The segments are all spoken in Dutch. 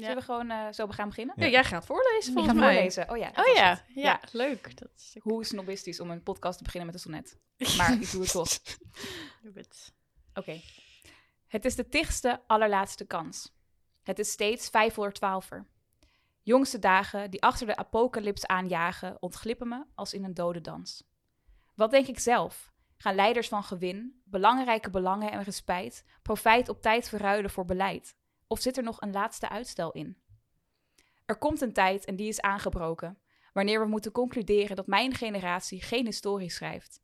Zullen we gewoon eh, zo gaan beginnen? Ja, jij gaat voorlezen Ik volgens ga mij. voorlezen. Oh ja. Oh ja, ja, leuk. Dat is Hoe snobistisch om een podcast te beginnen met een sonnet. Maar ik doe het toch. Doe het. Oké. Het is de tigste, allerlaatste kans. Het is steeds vijf voor twaalfer. Jongste dagen die achter de apocalyps aanjagen, ontglippen me als in een dode dans. Wat denk ik zelf? Gaan leiders van gewin, belangrijke belangen en respijt, profijt op tijd verruilen voor beleid? Of zit er nog een laatste uitstel in? Er komt een tijd en die is aangebroken, wanneer we moeten concluderen dat mijn generatie geen historie schrijft.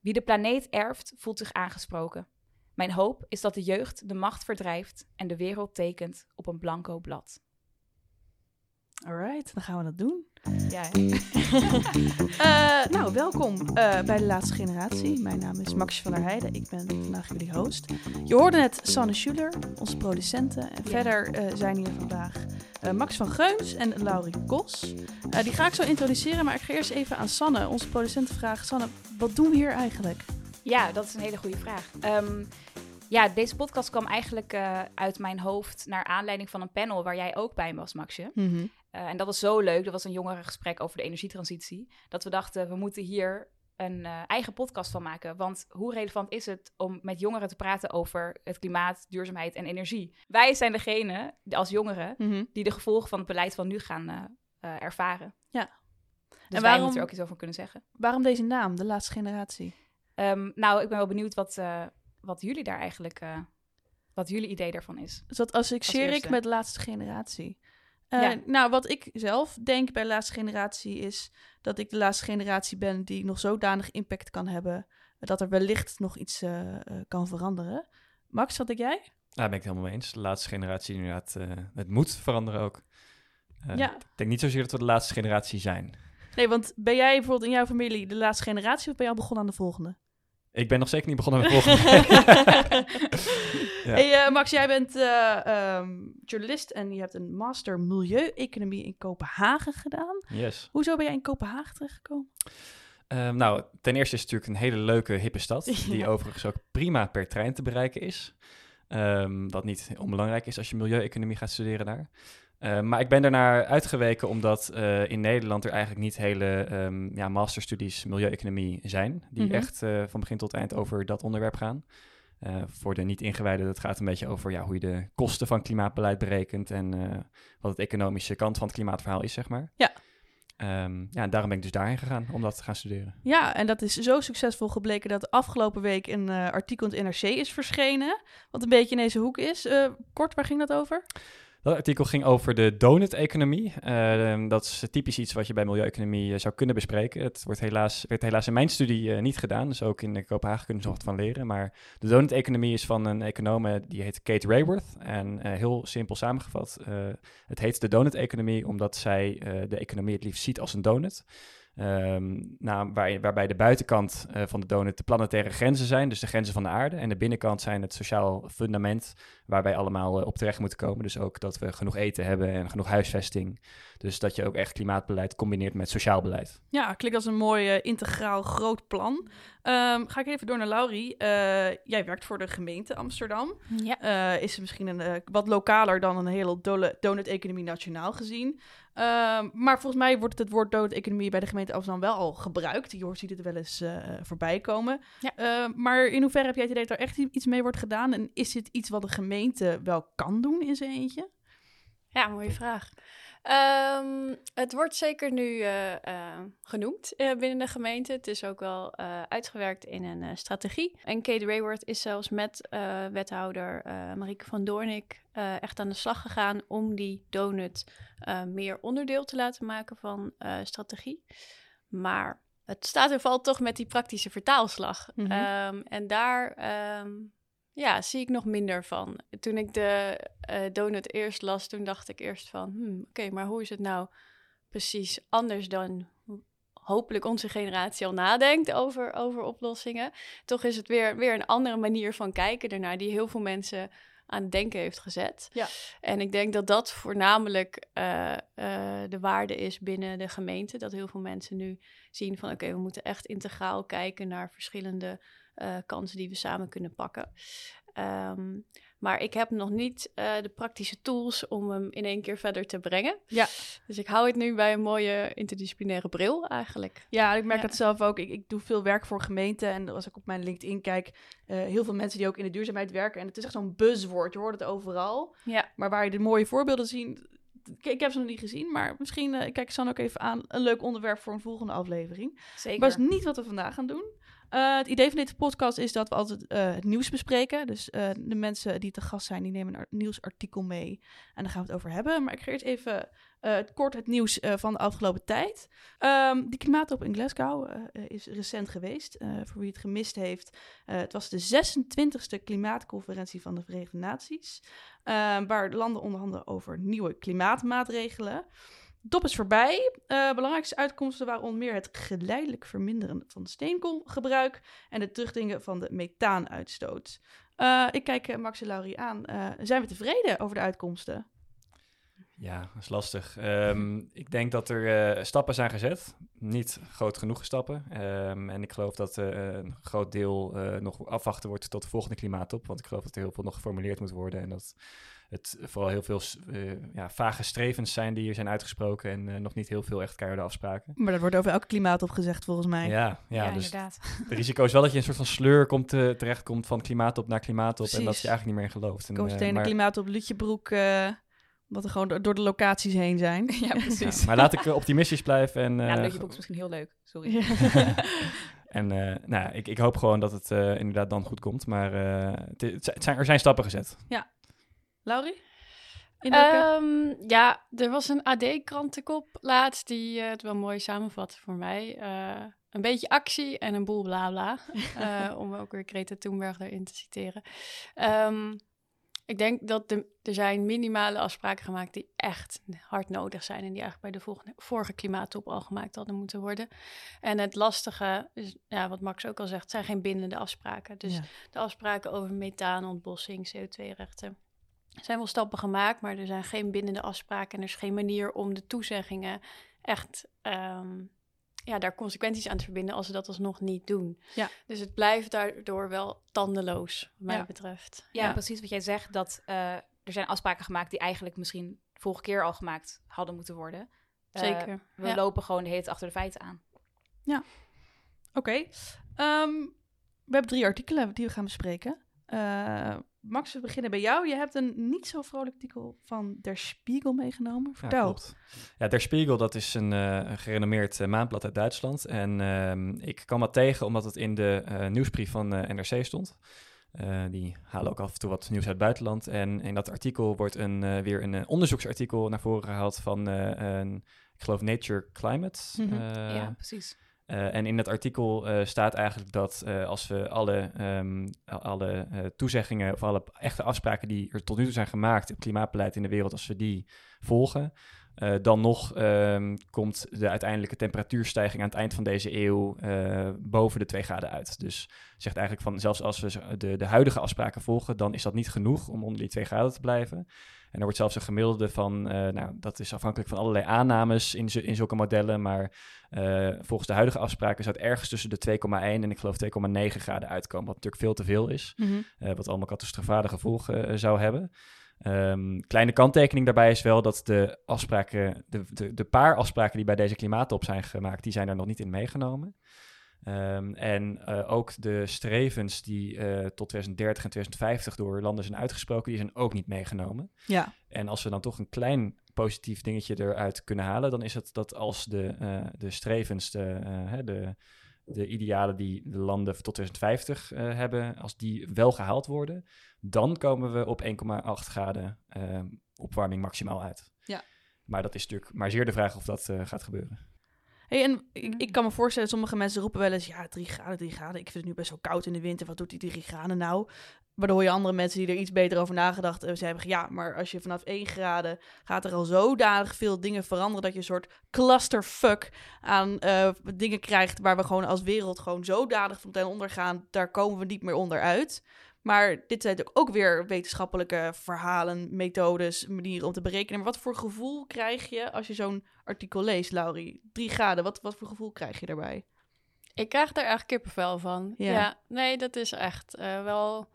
Wie de planeet erft, voelt zich aangesproken. Mijn hoop is dat de jeugd de macht verdrijft en de wereld tekent op een blanco blad. Alright, dan gaan we dat doen. Ja, Eh, nou, welkom eh, bij de laatste generatie. Mijn naam is Maxje van der Heijden. Ik ben vandaag jullie host. Je hoorde net Sanne Schuler, onze producenten. En verder eh, zijn hier vandaag Max van Geuns en Laurie Kos. Die ga ik zo introduceren, maar ik ga eerst even aan Sanne, onze producenten, vragen. Sanne, wat doen we hier eigenlijk? ja dat is een hele goede vraag. Ehm, ja, deze podcast kwam eigenlijk eh, uit mijn hoofd naar aanleiding van een panel waar jij ook bij was, Maxje. Eh, en dat was zo leuk. Dat was een jongerengesprek over de energietransitie. Dat we dachten, we moeten hier een eh, eigen podcast van maken. Want hoe relevant is het om met jongeren te praten over het klimaat, duurzaamheid en energie? Wij zijn degene, als jongeren, Mhm. die de gevolgen van het beleid van nu gaan ervaren. Ja. Dus En wij waarom- moeten er ook iets over kunnen zeggen. Waarom deze naam, de laatste generatie? Ehm, nou, ik ben wel benieuwd wat, wat jullie daar eigenlijk, eh, wat jullie idee daarvan is. Dus dat associeer ik met laatste generatie. Eh, Ja. Nou, wat ik zelf denk bij laatste generatie is dat ik de laatste generatie ben die nog zodanig impact kan hebben dat er wellicht nog iets eh, kan veranderen. Max, wat denk jij? Daar ben ik het helemaal mee eens. De laatste generatie inderdaad, eh, het moet veranderen ook. Eh, Ja. Ik denk niet zozeer dat we de laatste generatie zijn. Nee, want ben jij bijvoorbeeld in jouw familie de laatste generatie of ben je al begonnen aan de volgende? Ik ben nog zeker niet begonnen met volgende. Ja. Hey, eh, Max, jij bent eh, ehm, journalist en je hebt een master milieu-economie in Kopenhagen gedaan. yes. Hoezo ben jij in Kopenhagen terechtgekomen? Ehm, nou, ten eerste is het natuurlijk een hele leuke, hippe stad. Die overigens ook prima per trein te bereiken is. Ehm, wat niet onbelangrijk is als je milieu-economie gaat studeren daar. Ehm, maar ik ben daarnaar uitgeweken omdat eh, in Nederland er eigenlijk niet hele ehm, ja, masterstudies milieu-economie zijn. Die Mhm. echt eh, van begin tot eind over dat onderwerp gaan. Eh, voor de niet-ingewijden, dat gaat een beetje over ja, hoe je de kosten van klimaatbeleid berekent en eh, wat het economische kant van het klimaatverhaal is, zeg maar. Ja. Ehm, ja, en daarom ben ik dus daarheen gegaan om dat te gaan studeren. Ja, en dat is zo succesvol gebleken dat afgelopen week een eh, artikel in het NRC is verschenen. Wat een beetje in deze hoek is. Eh, kort, waar ging dat over? Dat artikel ging over de donut-economie. Eh, dat is typisch iets wat je bij milieueconomie eh, zou kunnen bespreken. Het wordt helaas, werd helaas in mijn studie eh, niet gedaan, dus ook in Kopenhagen kunnen ze nog wat van leren. Maar de donut-economie is van een econoom die heet Kate Rayworth. En heel simpel samengevat, het heet de donut-economie omdat zij de economie het liefst ziet als een donut. Ehm, nou, waar, waarbij de buitenkant eh, van de donut de planetaire grenzen zijn, dus de grenzen van de aarde. En de binnenkant zijn het sociaal fundament waar wij allemaal eh, op terecht moeten komen. Dus ook dat we genoeg eten hebben en genoeg huisvesting. Dus dat je ook echt klimaatbeleid combineert met sociaal beleid. Ja, klinkt als een mooi eh, integraal groot plan. Ehm, ga ik even door naar Laurie. Eh, jij werkt voor de gemeente Amsterdam. Ja. Eh, is het misschien een, wat lokaler dan een hele donut-economie nationaal gezien. Ehm, maar volgens mij wordt het woord donut-economie bij de gemeente Amsterdam wel al gebruikt. Je hoort ziet het wel eens eh, voorbij komen. Ja. Ehm, maar in hoeverre heb jij het idee dat er echt iets mee wordt gedaan? En is dit iets wat de gemeente wel kan doen in zijn eentje? Ja, mooie vraag. Ehm, het wordt zeker nu eh, eh, genoemd eh, binnen de gemeente. Het is ook wel uitgewerkt in een strategie. En Kate Rayworth is zelfs met wethouder Marieke van Doornik echt aan de slag gegaan om die donut meer onderdeel te laten maken van strategie. Maar het staat en valt toch met die praktische vertaalslag. Mhm. Ehm, en daar ehm, ja, zie ik nog minder van. Toen ik de eh, donut eerst las, toen dacht ik eerst van... Hmm, oké, maar hoe is het nou precies anders dan hopelijk onze generatie al nadenkt over, over oplossingen? Toch is het weer, weer een andere manier van kijken ernaar... die heel veel mensen aan het denken heeft gezet. Ja. En ik denk dat dat voornamelijk eh, eh, de waarde is binnen de gemeente. Dat heel veel mensen nu zien van... oké, we moeten echt integraal kijken naar verschillende... eh, kansen die we samen kunnen pakken. Ehm, Maar ik heb nog niet eh, de praktische tools om hem in één keer verder te brengen. Ja. Dus ik hou het nu bij een mooie interdisciplinaire bril eigenlijk. Ja, ik merk Ja. dat zelf ook. Ik, ik doe veel werk voor gemeenten. En als ik op mijn LinkedIn kijk, eh, heel veel mensen die ook in de duurzaamheid werken. En het is echt zo'n buzzwoord. Je hoort het overal. Ja. Maar waar je de mooie voorbeelden ziet. Ik, heb ze nog niet gezien, maar misschien kijk ik San ook even aan. Een leuk onderwerp voor een volgende aflevering. Zeker. Maar dat is niet wat we vandaag gaan doen. Eh, het idee van deze podcast is dat we altijd eh, het nieuws bespreken. Dus eh, de mensen die te gast zijn, die nemen een ar- nieuwsartikel mee. En daar gaan we het over hebben. Maar ik ga eerst even kort het nieuws van de afgelopen tijd. Ehm die klimaattop in Glasgow is recent geweest. Voor wie het gemist heeft. het was de 26e klimaatconferentie van de Verenigde Naties. eh, waar de landen onderhandelen over nieuwe klimaatmaatregelen. Top is voorbij. Eh, belangrijkste uitkomsten waren onder meer het geleidelijk verminderen van steenkoolgebruik en het terugdringen van de methaanuitstoot. Eh, ik kijk eh, Max en Laurie aan. Zijn we tevreden over de uitkomsten? Ja, dat is lastig. Ehm, ik denk dat er stappen zijn gezet. Niet groot genoeg stappen. Ehm, en ik geloof dat een groot deel nog afwachten wordt tot de volgende klimaattop. Want ik geloof dat er heel veel nog geformuleerd moet worden. En dat het vooral heel veel eh, ja, vage strevens zijn die hier zijn uitgesproken. En eh, nog niet heel veel echt keiharde afspraken. Maar dat wordt over elke klimaattop gezegd volgens mij. Ja, ja, ja, dus inderdaad. het risico is wel dat je in een soort van sleur komt, eh, terechtkomt van klimaattop naar klimaattop. En dat Precies. je eigenlijk niet meer in gelooft. En, Komt eh, meteen maar- de klimaattop Lutjebroek, eh wat er gewoon door, de locaties heen zijn. ja, precies. Ja, maar laat ik optimistisch blijven. En, ja, eh, Book is misschien heel leuk. Sorry. Ja. En eh, nou, ja, ik, ik hoop gewoon dat het eh, inderdaad dan goed komt. Maar eh, het, het zijn- er zijn stappen gezet. Laurie? Ehm, ja, er was een AD-krantenkop laatst die eh, het wel mooi samenvatte voor mij. Eh, een beetje actie en een boel bla bla. Eh, om ook weer Greta Thunberg erin te citeren. Ehm, ik denk dat de, er zijn minimale afspraken gemaakt die echt hard nodig zijn. En die eigenlijk bij de volgende, vorige klimaattop al gemaakt hadden moeten worden. En het lastige, is, ja, wat Max ook al zegt, zijn geen bindende afspraken. Dus Ja. de afspraken over methaanontbossing, CO2-rechten. Er zijn wel stappen gemaakt, maar er zijn geen bindende afspraken. En er is geen manier om de toezeggingen echt ehm, ja, daar consequenties aan te verbinden als ze dat alsnog niet doen. Ja. Dus het blijft daardoor wel tandeloos, wat mij Ja. betreft. Ja, precies wat jij zegt. Dat eh, er zijn afspraken gemaakt die eigenlijk misschien vorige keer al gemaakt hadden moeten worden. Eh, Zeker. we Ja. lopen gewoon de hele tijd achter de feiten aan. Oké. Ehm, we hebben drie artikelen die we gaan bespreken. Eh, Max, we beginnen bij jou. Je hebt een niet zo vrolijk artikel van Der Spiegel meegenomen. Ja, Vertel. klopt. Ja, Der Spiegel, dat is een, eh, een gerenommeerd eh, maandblad uit Duitsland. En ehm, ik kwam dat tegen omdat het in de eh, nieuwsbrief van eh, NRC stond. Eh, die halen ook af en toe wat nieuws uit het buitenland. En in dat artikel wordt een, eh, weer een eh, onderzoeksartikel naar voren gehaald van, eh, een, ik geloof, Nature Climate. Mhm. Ja, precies. Eh, en in dat artikel eh, staat eigenlijk dat eh, als we alle, ehm, alle toezeggingen of alle echte afspraken die er tot nu toe zijn gemaakt op klimaatbeleid in de wereld, als we die volgen, dan nog ehm, komt de uiteindelijke temperatuurstijging aan het eind van deze eeuw boven de 2 graden uit. Dus zegt eigenlijk van zelfs als we de, de huidige afspraken volgen, dan is dat niet genoeg om onder die 2 graden te blijven. En er wordt zelfs een gemiddelde van, eh, nou, dat is afhankelijk van allerlei aannames in, in zulke modellen, maar eh, volgens de huidige afspraken zou het ergens tussen de 2,1 en ik geloof 2,9 graden uitkomen, wat natuurlijk veel te veel is, Mhm. eh, wat allemaal catastrofale gevolgen zou hebben. Ehm, kleine kanttekening daarbij is wel dat de afspraken, de, de, de paar afspraken die bij deze klimaattop zijn gemaakt, die zijn er nog niet in meegenomen. Ehm, en eh, ook de strevens die eh, tot 2030 en 2050 door landen zijn uitgesproken, die zijn ook niet meegenomen. Ja. En als we dan toch een klein positief dingetje eruit kunnen halen, dan is het dat als de, eh, de strevens, de, de, de idealen die de landen tot 2050 eh, hebben, als die wel gehaald worden, dan komen we op 1,8 graden eh, opwarming maximaal uit. Ja. Maar dat is natuurlijk maar zeer de vraag of dat gaat gebeuren. Hey, en ik, ik kan me voorstellen, sommige mensen roepen wel eens... ja, drie graden, drie graden. Ik vind het nu best wel koud in de winter. Wat doet die drie graden nou? Maar dan hoor je andere mensen die er iets beter over nagedacht hebben. Ze hebben ja, maar als je vanaf 1 graden... gaat er al zodanig veel dingen veranderen... dat je een soort clusterfuck aan eh, dingen krijgt... waar we gewoon als wereld gewoon zodanig van ten onder gaan... daar komen we niet meer onderuit. Maar dit zijn ook weer wetenschappelijke verhalen, methodes, manieren om te berekenen. Maar wat voor gevoel krijg je als je zo'n artikel leest, Laurie? Drie graden, wat, wat voor gevoel krijg je daarbij? Ik krijg daar echt kippenvel van. Ja. Ja, nee, dat is echt eh, wel.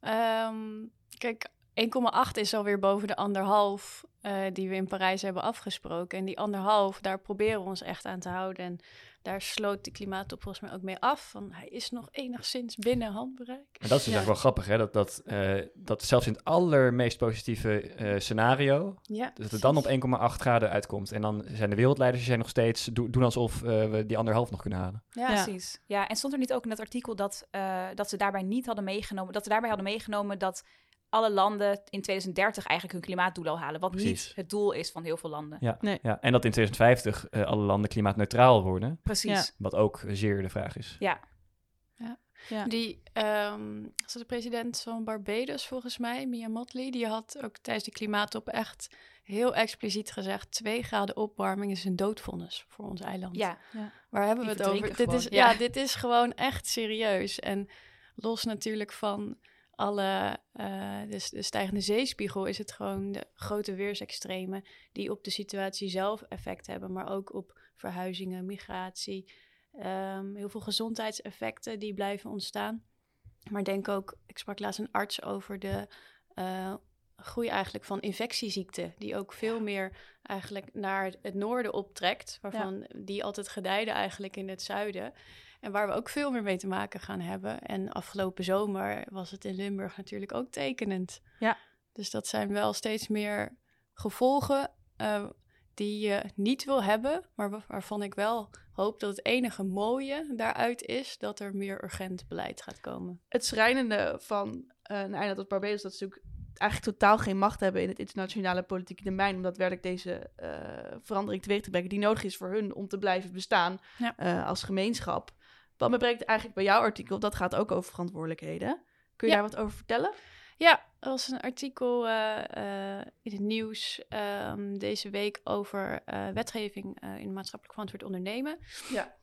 ehm, Kijk, 1,8 is alweer boven de anderhalf eh, die we in Parijs hebben afgesproken. En die anderhalf, daar proberen we ons echt aan te houden. En daar sloot de klimaattop volgens mij ook mee af. Van hij is nog enigszins binnen handbereik. Maar dat is dus Ja. eigenlijk wel grappig, hè? Dat, dat, eh, dat zelfs in het allermeest positieve eh, scenario, Ja, dat het dan op 1,8 graden uitkomt. En dan zijn de wereldleiders zijn nog steeds, do- doen alsof eh, we die anderhalf nog kunnen halen. Ja, Ja. Precies. Ja, en stond er niet ook in dat artikel dat, eh, dat ze daarbij niet hadden meegenomen, dat ze daarbij hadden meegenomen dat alle landen in 2030 eigenlijk hun klimaatdoelen al halen, wat Precies. niet het doel is van heel veel landen. Ja. Nee. ja. En dat in 2050 eh, alle landen klimaatneutraal worden, Precies. Ja. wat ook zeer de vraag is. Ja. Ja. Die, ehm was het de president van Barbados volgens mij, Mia Motley, die had ook tijdens de klimaattop echt heel expliciet gezegd: 2 graden opwarming is een doodvonnis voor ons eiland. Ja. Waar hebben we Die het over? Dit is, gewoon, ja. dit is gewoon echt serieus. En los natuurlijk van alle de, de stijgende zeespiegel is het gewoon de grote weersextremen die op de situatie zelf effect hebben, maar ook op verhuizingen, migratie, ehm, heel veel gezondheidseffecten die blijven ontstaan. Maar denk ook, ik sprak laatst een arts over de eh, groei eigenlijk van infectieziekten, die ook veel meer eigenlijk naar het noorden optrekt, waarvan die altijd gedijden eigenlijk in het zuiden. En waar we ook veel meer mee te maken gaan hebben. En afgelopen zomer was het in Limburg natuurlijk ook tekenend. Ja. Dus dat zijn wel steeds meer gevolgen eh, die je niet wil hebben, maar wa- waarvan ik wel hoop dat het enige mooie daaruit is dat er meer urgent beleid gaat komen. Het schrijnende van eh, een eiland als Barbados, dat ze natuurlijk eigenlijk totaal geen macht hebben in het internationale politieke domein, om daadwerkelijk deze eh, verandering teweeg te brengen die nodig is voor hun om te blijven bestaan Ja. als gemeenschap. Wat me brengt eigenlijk bij jouw artikel, dat gaat ook over verantwoordelijkheden. Kun je Ja. daar wat over vertellen? Ja, er was een artikel eh, eh, in het nieuws ehm, deze week over eh, wetgeving in maatschappelijk verantwoord ondernemen. Ja.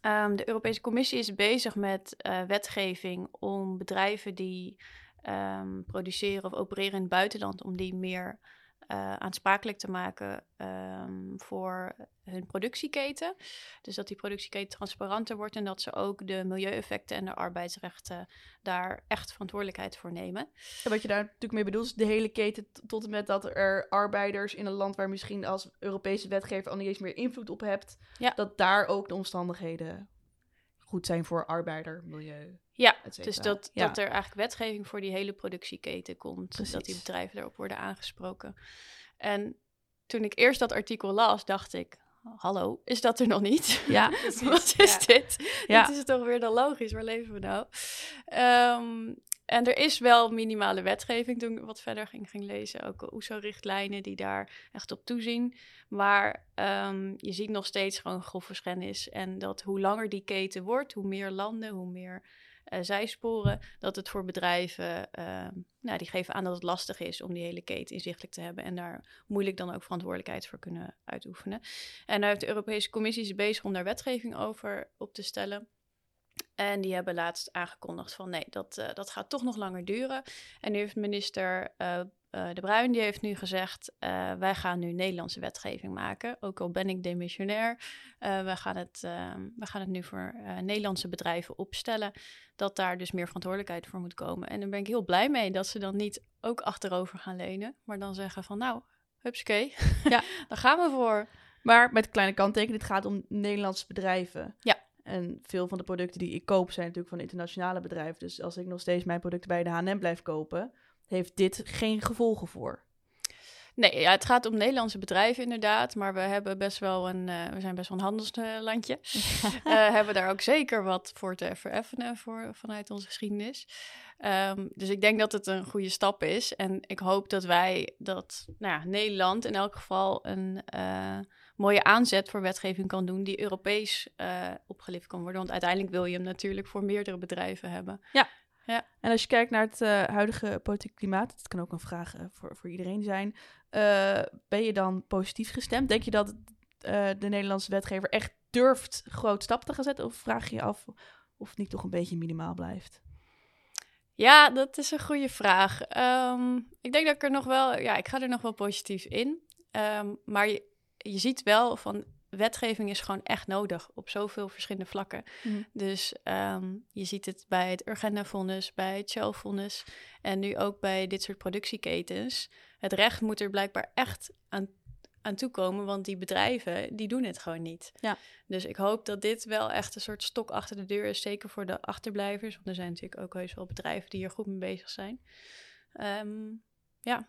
Ehm, de Europese Commissie is bezig met wetgeving om bedrijven die ehm, produceren of opereren in het buitenland, om die meer eh, aansprakelijk te maken ehm, voor hun productieketen. Dus dat die productieketen transparanter wordt en dat ze ook de milieueffecten en de arbeidsrechten daar echt verantwoordelijkheid voor nemen. En wat je daar natuurlijk mee bedoelt, is de hele keten tot en met dat er arbeiders in een land waar misschien als Europese wetgever al niet eens meer invloed op hebt, Ja. dat daar ook de omstandigheden goed zijn voor arbeider, milieu. Ja, dus dat, Ja. dat er eigenlijk wetgeving voor die hele productieketen komt. Precies. Dat die bedrijven daarop worden aangesproken. En toen ik eerst dat artikel las, dacht ik... Hallo, is dat er nog niet? Ja, Wat is Ja. dit? Ja. Dit is toch weer dan logisch, waar leven we nou? Ehm, en er is wel minimale wetgeving toen ik wat verder ging, ging lezen. Ook OESO-richtlijnen die daar echt op toezien. Maar ehm, je ziet nog steeds gewoon grove schennis. En dat hoe langer die keten wordt, hoe meer landen, hoe meer eh, zijsporen... dat het voor bedrijven, ehm, nou, die geven aan dat het lastig is... om die hele keten inzichtelijk te hebben... en daar moeilijk dan ook verantwoordelijkheid voor kunnen uitoefenen. En daar heeft de Europese Commissie is bezig om daar wetgeving over op te stellen. En die hebben laatst aangekondigd van nee, dat, eh, dat gaat toch nog langer duren. En nu heeft minister eh, eh, De Bruin, die heeft nu gezegd... wij gaan nu Nederlandse wetgeving maken. Ook al ben ik demissionair. we, gaan het, we gaan het nu voor Nederlandse bedrijven opstellen. Dat daar dus meer verantwoordelijkheid voor moet komen. En daar ben ik heel blij mee dat ze dan niet ook achterover gaan lenen. Maar dan zeggen van nou, hupsakee, Ja. daar gaan we voor. Maar met kleine kanttekening, het gaat om Nederlandse bedrijven. Ja. En veel van de producten die ik koop zijn natuurlijk van internationale bedrijven. Dus als ik nog steeds mijn producten bij de H&M blijf kopen, heeft dit geen gevolgen voor. Nee, ja, het gaat om Nederlandse bedrijven inderdaad, maar we hebben best wel een, eh, we zijn best wel een handelslandje. Eh hebben daar ook zeker wat voor te vereffenen voor, vanuit onze geschiedenis. Ehm, dus ik denk dat het een goede stap is. En ik hoop dat wij, dat nou ja, Nederland in elk geval een eh, mooie aanzet voor wetgeving kan doen die Europees eh opgelicht kan worden. Want uiteindelijk wil je hem natuurlijk voor meerdere bedrijven hebben. En als je kijkt naar het eh, huidige politieke klimaat, dat kan ook een vraag eh, voor, voor iedereen zijn. ben je dan positief gestemd? Denk je dat de Nederlandse wetgever echt durft groot stappen te gaan zetten? Of vraag je je af of het niet toch een beetje minimaal blijft? Ja, dat is een goede vraag. Ehm, ik denk dat ik er nog wel, ja, ik ga er nog wel positief in. Ehm, maar je, je ziet wel van wetgeving is gewoon echt nodig op zoveel verschillende vlakken. Mhm. Dus ehm, je ziet het bij het Urgenda-vonnis, bij het Shell-vonnis en nu ook bij dit soort productieketens. Het recht moet er blijkbaar echt aan, aan toekomen, want die bedrijven die doen het gewoon niet. Ja. Dus ik hoop dat dit wel echt een soort stok achter de deur is, zeker voor de achterblijvers. Want er zijn natuurlijk ook heus wel bedrijven die hier goed mee bezig zijn. Ehm, ja,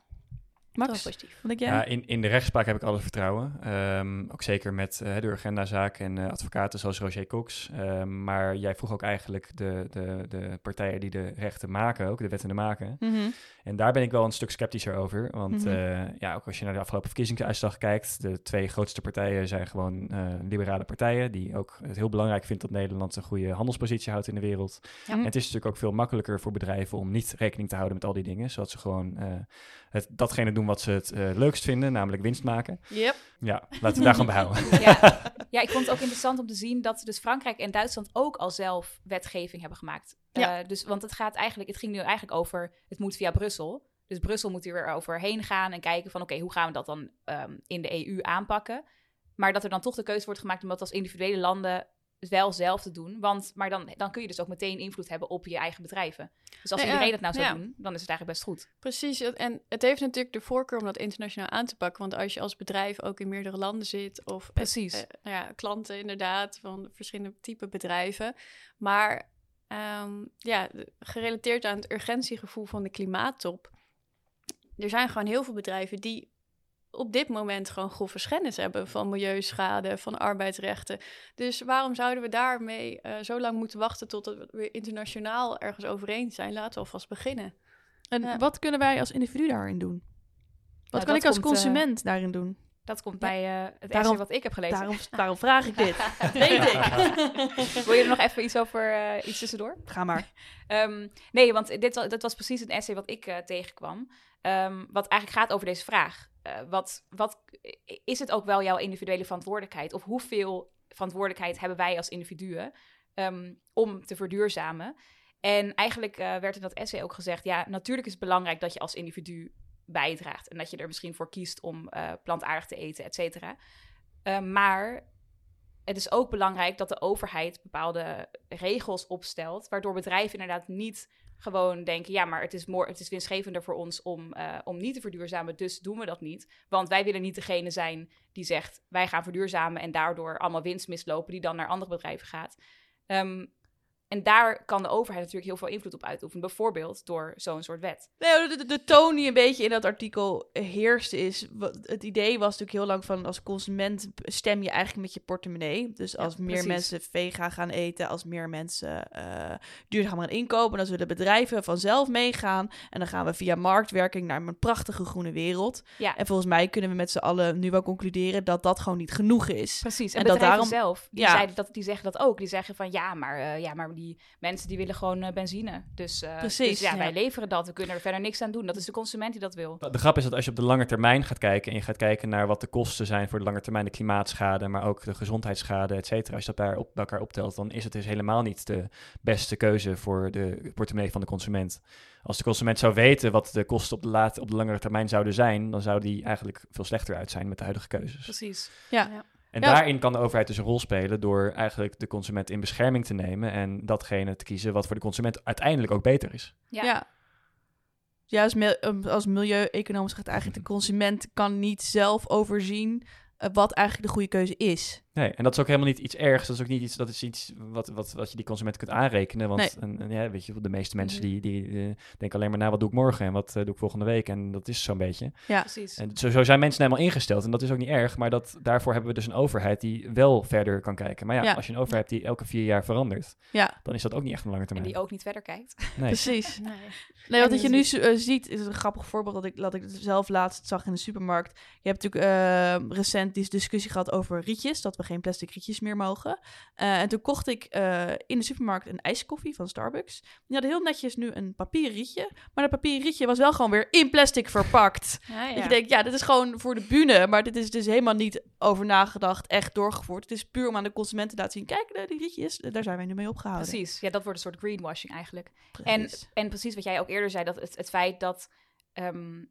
Max, positief. wat denk jij? Ja, in, in de rechtspraak heb ik alle vertrouwen. Ehm, ook zeker met eh, de agendazaak en eh, advocaten zoals Roger Cox. Ehm, maar jij vroeg ook eigenlijk de, de, de partijen die de rechten maken, ook de wetten maken. Mhm. En daar ben ik wel een stuk sceptischer over. Want Mhm. eh, ja, ook als je naar de afgelopen verkiezingsuitslag kijkt, de twee grootste partijen zijn gewoon eh, liberale partijen, die ook het heel belangrijk vindt dat Nederland een goede handelspositie houdt in de wereld. Ja. En het is natuurlijk ook veel makkelijker voor bedrijven om niet rekening te houden met al die dingen, zodat ze gewoon eh, het, datgene doen wat ze het eh, leukst vinden, namelijk winst maken. Yep. Ja, laten we daar gewoon behouden. Ja. ja, ik vond het ook interessant om te zien dat dus Frankrijk en Duitsland ook al zelf wetgeving hebben gemaakt. Ja. Eh, dus, want het gaat eigenlijk, het ging nu eigenlijk over, het moet via Brussel. Dus Brussel moet hier weer overheen gaan en kijken van oké, hoe gaan we dat dan ehm, in de EU aanpakken? Maar dat er dan toch de keuze wordt gemaakt om dat als individuele landen wel zelf te doen. Want, maar dan, dan kun je dus ook meteen invloed hebben op je eigen bedrijven. Dus als Nee, iedereen dat nou zou ja. doen, dan is het eigenlijk best goed. Precies, en het heeft natuurlijk de voorkeur om dat internationaal aan te pakken. Want als je als bedrijf ook in meerdere landen zit, of eh, Precies. eh, nou ja, klanten inderdaad van verschillende type bedrijven. Maar ehm, ja, gerelateerd aan het urgentiegevoel van de klimaattop. Er zijn gewoon heel veel bedrijven die op dit moment gewoon grove schennis hebben van milieuschade, van arbeidsrechten. Dus waarom zouden we daarmee eh, zo lang moeten wachten tot we weer internationaal ergens overeen zijn? Laten we alvast beginnen. En Ja. wat kunnen wij als individu daarin doen? Wat Nou, kan ik als komt, eh, consument daarin doen? Dat komt bij eh, het Daarom- essay wat ik heb gelezen. Daarom, daarom vraag ik dit. Weet ik. Wil je er nog even iets over, eh, iets tussendoor? Ga maar. Ehm, nee, want dit, dat was precies een essay wat ik eh, tegenkwam. Ehm, wat eigenlijk gaat over deze vraag. Eh, wat, wat, is het ook wel jouw individuele verantwoordelijkheid? Of hoeveel verantwoordelijkheid hebben wij als individuen ehm, om te verduurzamen? En eigenlijk eh, werd in dat essay ook gezegd... ja, natuurlijk is het belangrijk dat je als individu bijdraagt... en dat je er misschien voor kiest om eh, plantaardig te eten, et cetera. Eh, maar het is ook belangrijk dat de overheid bepaalde regels opstelt, waardoor bedrijven inderdaad niet gewoon denken, ja, maar het is, more, het is winstgevender voor ons om, eh, om niet te verduurzamen, dus doen we dat niet. Want wij willen niet degene zijn die zegt, wij gaan verduurzamen en daardoor allemaal winst mislopen die dan naar andere bedrijven gaat. Ehm, en daar kan de overheid natuurlijk heel veel invloed op uitoefenen, bijvoorbeeld door zo'n soort wet. Nee, de, de, de toon die een beetje in dat artikel heerste is... wat- Het idee was natuurlijk heel lang van als consument stem je eigenlijk met je portemonnee. Dus als meer precies. mensen vega gaan eten, als meer mensen eh duurzaam gaan inkopen... dan zullen bedrijven vanzelf meegaan. En dan gaan we via marktwerking naar een prachtige groene wereld. Ja, En volgens mij kunnen we met z'n allen nu wel concluderen dat dat gewoon niet genoeg is. Precies. En, En dat daarom- zelf, die, Ja. zeiden dat, die zeggen dat ook. Die zeggen van, ja, maar, eh, ja, maar die mensen die willen gewoon eh, benzine. Dus, eh, Precies, dus ja, ja. wij leveren dat. We kunnen er verder niks aan doen. Dat is de consument die dat wil. De grap is dat als je op de lange termijn gaat kijken en je gaat kijken naar wat de kosten zijn voor de lange termijn, de klimaatschade, maar ook de gezondheidsschade, et cetera, als je dat daar op, bij elkaar optelt, dan is het dus helemaal niet de beste keuze voor de portemonnee van de consument. Als de consument zou weten wat de kosten op de, late, op de langere termijn zouden zijn, dan zou die eigenlijk veel slechter uit zijn met de huidige keuzes. Precies. Ja. En Ja. daarin kan de overheid dus een rol spelen door eigenlijk de consument in bescherming te nemen en datgene te kiezen wat voor de consument uiteindelijk ook beter is. Ja. Ja. Ja, als, mil- um, als milieu-econoom zegt eigenlijk de consument kan niet zelf overzien eh, wat eigenlijk de goede keuze is. Nee, en dat is ook helemaal niet iets ergs. Dat is ook niet iets, dat is iets wat, wat, wat je die consument kunt aanrekenen. Want Nee. en, en ja, weet je, de meeste mensen Mhm. die, die eh, denken alleen maar na wat doe ik morgen en wat eh, doe ik volgende week. En dat is zo'n beetje. Ja. Precies. En zo, zo zijn mensen helemaal ingesteld. En dat is ook niet erg. Maar dat, daarvoor hebben we dus een overheid die wel verder kan kijken. Maar ja, Ja. als je een overheid hebt die elke vier jaar verandert, Ja, dan is dat ook niet echt een lange En termijn. die ook niet verder kijkt. Nee. precies. Nee. Nee, wat En dat je nu eh, ziet, is een grappig voorbeeld dat ik, dat ik zelf laatst zag in de supermarkt. Je hebt natuurlijk eh, recent die discussie gehad over rietjes, dat we geen plastic rietjes meer mogen. Eh, en toen kocht ik eh, in de supermarkt een ijskoffie van Starbucks. Die hadden heel netjes nu een papieren rietje, maar dat papieren rietje was wel gewoon weer in plastic verpakt. Ja, ja. Dat je denkt, ja, dit is gewoon voor de bühne, maar dit is dus helemaal niet over nagedacht, echt doorgevoerd. Het is puur om aan de consumenten te laten zien, kijk, eh, die rietjes, daar zijn wij nu mee opgehouden. Precies. Ja, dat wordt een soort greenwashing eigenlijk. En, Precies. en precies wat jij ook eerder zei, dat het, het feit dat, ehm,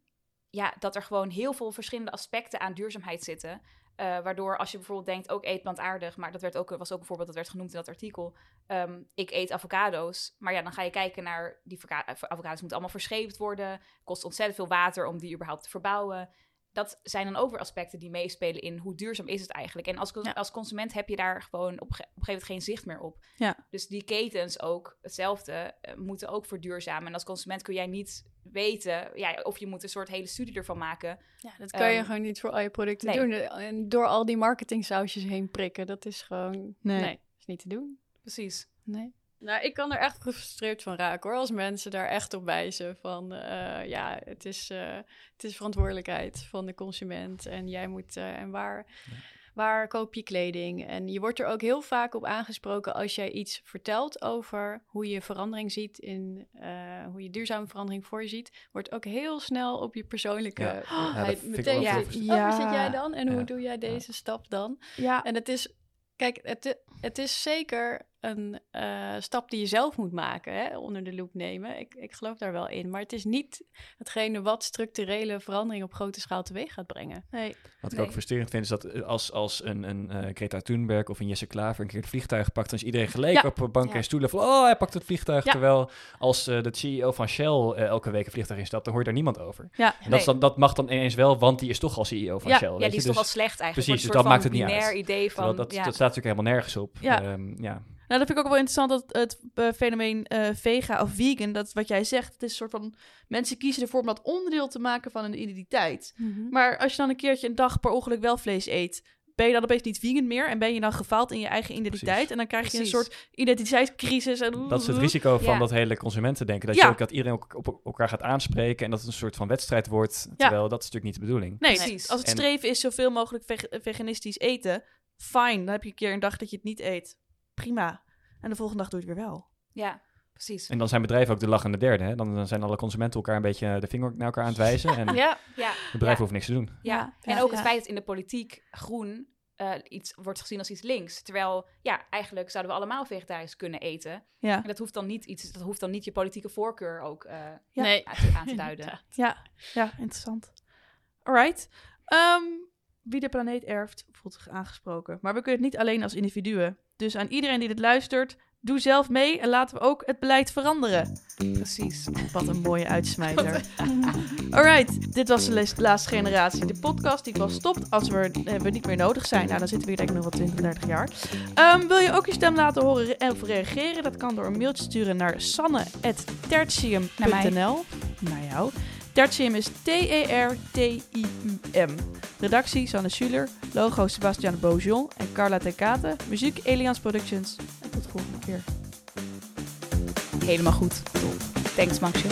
ja, dat er gewoon heel veel verschillende aspecten aan duurzaamheid zitten. Eh, waardoor als je bijvoorbeeld denkt, ook eet plantaardig, maar dat werd ook, was ook een voorbeeld dat werd genoemd in dat artikel. Ehm, ik eet avocado's, maar ja, dan ga je kijken naar die eh, avocado's moeten allemaal verscheept worden, kost ontzettend veel water om die überhaupt te verbouwen. Dat zijn dan ook weer aspecten die meespelen in hoe duurzaam is het eigenlijk. En als, Ja. als consument heb je daar gewoon op, een ge- op een gegeven moment geen zicht meer op. Ja. Dus die ketens ook hetzelfde eh, moeten ook verduurzamen. En als consument kun jij niet weten, ja, of je moet een soort hele studie ervan maken. Ja, dat kan je Ehm, gewoon niet voor al je producten nee. doen. En door al die marketingsausjes heen prikken, dat is gewoon... Nee. Nee, is niet te doen. Precies. Nee. Nou, ik kan er echt gefrustreerd van raken hoor. Als mensen daar echt op wijzen van eh, ja, het is, eh, het is verantwoordelijkheid van de consument. En jij moet eh, en waar, waar koop je kleding? En je wordt er ook heel vaak op aangesproken als jij iets vertelt over hoe je verandering ziet in eh, hoe je duurzame verandering voor je ziet, wordt ook heel snel op je persoonlijke Ja. ik meteen. Ja. zit, Ja. Oh, zit jij dan? En hoe Ja. doe jij deze stap dan? Ja, En het is, kijk, het, het is zeker een eh, stap die je zelf moet maken, hè, onder de loep nemen. Ik, ik geloof daar wel in. Maar het is niet hetgene wat structurele verandering op grote schaal teweeg gaat brengen. nee. Wat ik Nee. ook frustrerend vind, is dat eh, als, als een, een eh, Greta Thunberg of een Jesse Klaver een keer het vliegtuig pakt, dan is iedereen gelijk Ja. op banken Ja. en stoelen van, oh, hij pakt het vliegtuig. Ja. Terwijl als eh, de CEO van Shell elke week een vliegtuig instapt, dan hoor je daar niemand over. Ja, En dat, is dan, dat mag dan ineens wel, want die is toch al CEO van Ja, Shell. Ja, die is toch al Dus- slecht eigenlijk. precies, dus een dat maakt het niet uit. idee van, terwijl dat, ja. dat staat natuurlijk helemaal nergens op. Ja. Ehm, ja. Nou, dat vind ik ook wel interessant, dat het eh, fenomeen eh, vega of vegan, dat wat jij zegt, het is een soort van, mensen kiezen ervoor om dat onderdeel te maken van hun identiteit. Maar als je dan een keertje een dag per ongeluk wel vlees eet, ben je dan opeens niet vegan meer en ben je dan gefaald in je eigen identiteit Precies. en dan krijg je Precies. een soort identiteitscrisis. En Dat is het risico van Ja. dat hele consumentendenken. Dat, Ja. je ook, dat iedereen ook op elkaar gaat aanspreken en dat het een soort van wedstrijd wordt. Terwijl dat is natuurlijk niet de bedoeling. Nee, Precies. als het En- streven is zoveel mogelijk veg- veganistisch eten, fijn. Dan heb je een keer een dag dat je het niet eet. Prima. En de volgende dag doe je het weer wel. Ja, precies. En dan zijn bedrijven ook de lachende derde. Hè? Dan, dan zijn alle consumenten elkaar een beetje de vinger naar elkaar aan het wijzen. En Ja, Ja, het bedrijf ja. hoeft niks te doen. Ja, Ja, en ja, ook het feit dat in de politiek groen eh, iets wordt gezien als iets links. Terwijl, ja, eigenlijk zouden we allemaal vegetarisch kunnen eten. Ja, En dat hoeft dan niet, iets, dat hoeft dan niet je politieke voorkeur ook eh, Ja. nee. aan, te, duiden. Ja, ja, interessant. Alright. Ehm, wie de planeet erft, voelt zich aangesproken. Maar we kunnen het niet alleen als individuen. Dus aan iedereen die dit luistert, doe zelf mee en laten we ook het beleid veranderen. Precies. Wat een mooie uitsmijter. Alright, dit was de laatste generatie. De podcast die wel stopt als we, eh, we niet meer nodig zijn. Nou, dan zitten we hier denk ik nog wel 20, 30 jaar. Ehm, wil je ook je stem laten horen en of reageren? Dat kan door een mailtje sturen naar sanne.tertium.nl. Naar jou. Tertium is T-E-R-T-I-U-M. Redactie Sanne Schuler. Logo Sebastian Beaujon en Carla Tekate. Muziek Elians Productions. En tot de volgende keer. Helemaal goed. Thanks, Maxje.